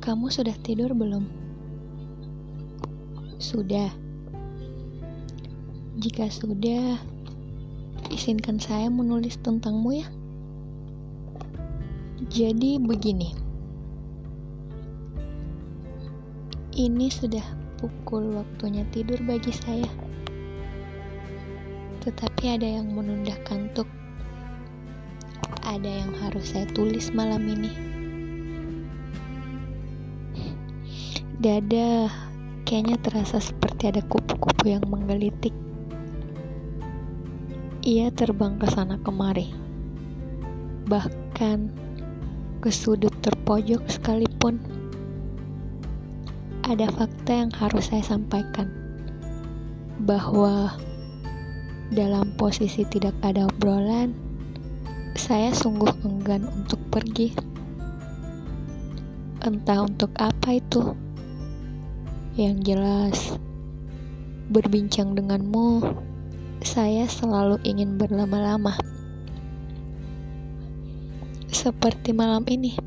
Kamu sudah tidur belum? Sudah. Jika sudah, izinkan saya menulis tentangmu ya. Jadi begini. Ini sudah pukul waktunya tidur bagi saya. Tetapi ada yang menunda kantuk. Ada yang harus saya tulis malam ini. Dada kayaknya terasa seperti ada kupu-kupu yang menggelitik. Ia terbang ke sana kemari. Bahkan ke sudut terpojok sekalipun. Ada fakta yang harus saya sampaikan. Bahwa dalam posisi tidak ada obrolan, saya sungguh enggan untuk pergi. Entah untuk apa itu. Yang jelas, berbincang denganmu, saya selalu ingin berlama-lama. Seperti malam ini,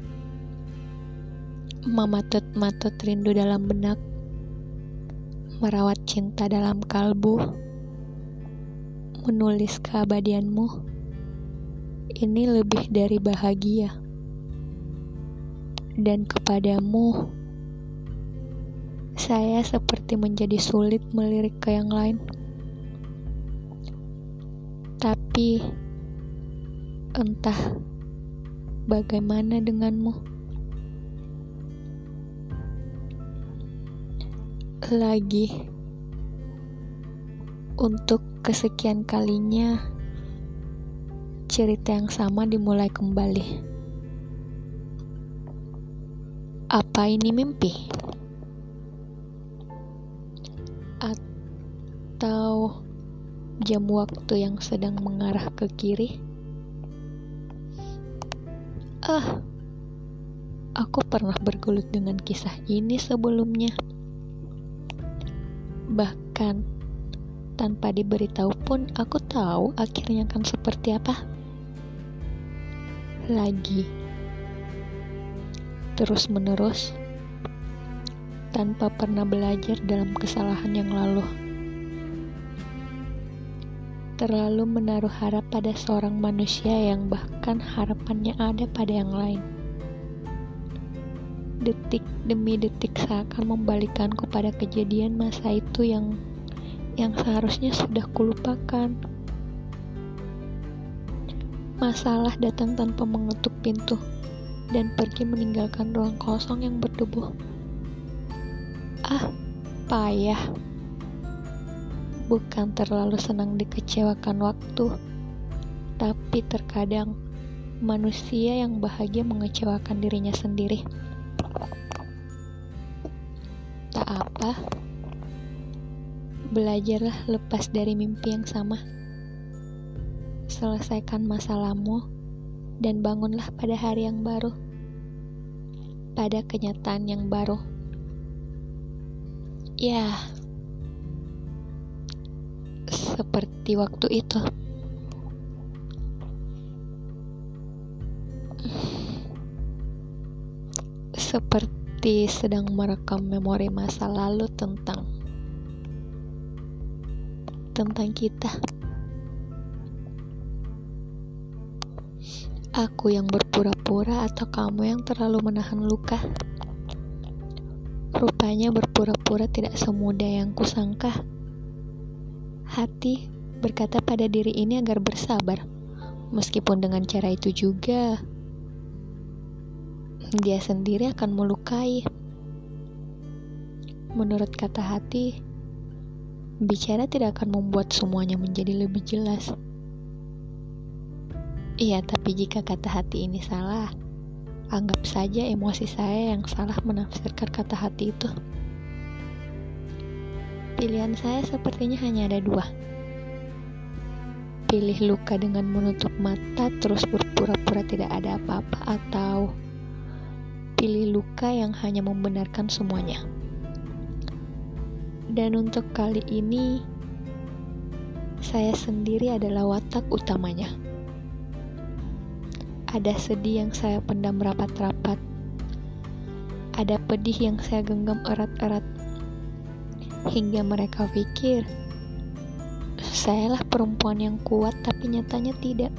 mematut-matut rindu dalam benak, merawat cinta dalam kalbu, menulis keabadianmu. Ini lebih dari bahagia. Dan kepadamu, saya seperti menjadi sulit melirik ke yang lain. Tapi entah bagaimana denganmu. Lagi untuk kesekian kalinya cerita yang sama dimulai kembali. Apa ini mimpi? Jam waktu yang sedang mengarah ke kiri? Ah, aku pernah bergelut dengan kisah ini sebelumnya. Bahkan tanpa diberitahu pun aku tahu akhirnya akan seperti apa. Lagi terus menerus tanpa pernah belajar dalam kesalahan yang lalu. Terlalu menaruh harap pada seorang manusia yang bahkan harapannya ada pada yang lain. Detik demi detik seakan membalikanku pada kejadian masa itu yang yang seharusnya sudah kulupakan. Masalah datang tanpa mengetuk pintu dan pergi meninggalkan ruang kosong yang berdebu. Ah, payah. Bukan terlalu senang dikecewakan waktu, tapi terkadang manusia yang bahagia mengecewakan dirinya sendiri. Tak apa, belajarlah lepas dari mimpi yang sama. Selesaikan masalahmu dan bangunlah pada hari yang baru, pada kenyataan yang baru. Ya, seperti waktu itu. Seperti sedang merekam memori masa lalu tentang tentang kita. Aku yang berpura-pura atau kamu yang terlalu menahan luka? Rupanya berpura-pura tidak semudah yang kusangka. Hati berkata pada diri ini agar bersabar, meskipun dengan cara itu juga dia sendiri akan melukai. Menurut kata hati, bicara tidak akan membuat semuanya menjadi lebih jelas. Iya, tapi jika kata hati ini salah, Anggap saja emosi saya yang salah menafsirkan kata hati itu. Pilihan saya sepertinya hanya ada dua. Pilih luka dengan menutup mata terus berpura-pura tidak ada apa-apa atau pilih luka yang hanya membenarkan semuanya. Dan untuk kali ini, saya sendiri adalah watak utamanya. Ada sedih yang saya pendam rapat-rapat. Ada pedih yang saya genggam erat-erat hingga mereka pikir sayalah perempuan yang kuat, tapi nyatanya tidak.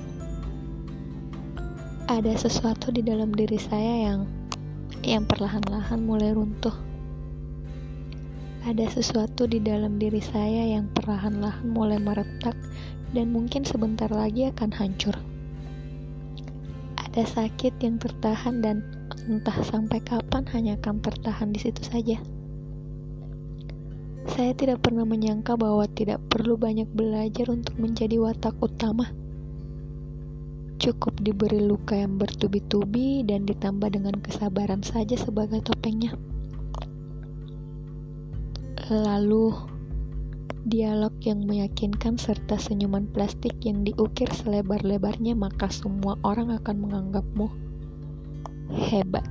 Ada sesuatu di dalam diri saya yang yang perlahan-lahan mulai runtuh. Ada sesuatu di dalam diri saya yang perlahan-lahan mulai meretak dan mungkin sebentar lagi akan hancur. Ada sakit yang tertahan dan entah sampai kapan hanya akan tertahan di situ saja. Saya tidak pernah menyangka bahwa tidak perlu banyak belajar untuk menjadi watak utama. Cukup diberi luka yang bertubi-tubi dan ditambah dengan kesabaran saja sebagai topengnya. Lalu, dialog yang meyakinkan serta senyuman plastik yang diukir selebar-lebarnya maka semua orang akan menganggapmu hebat.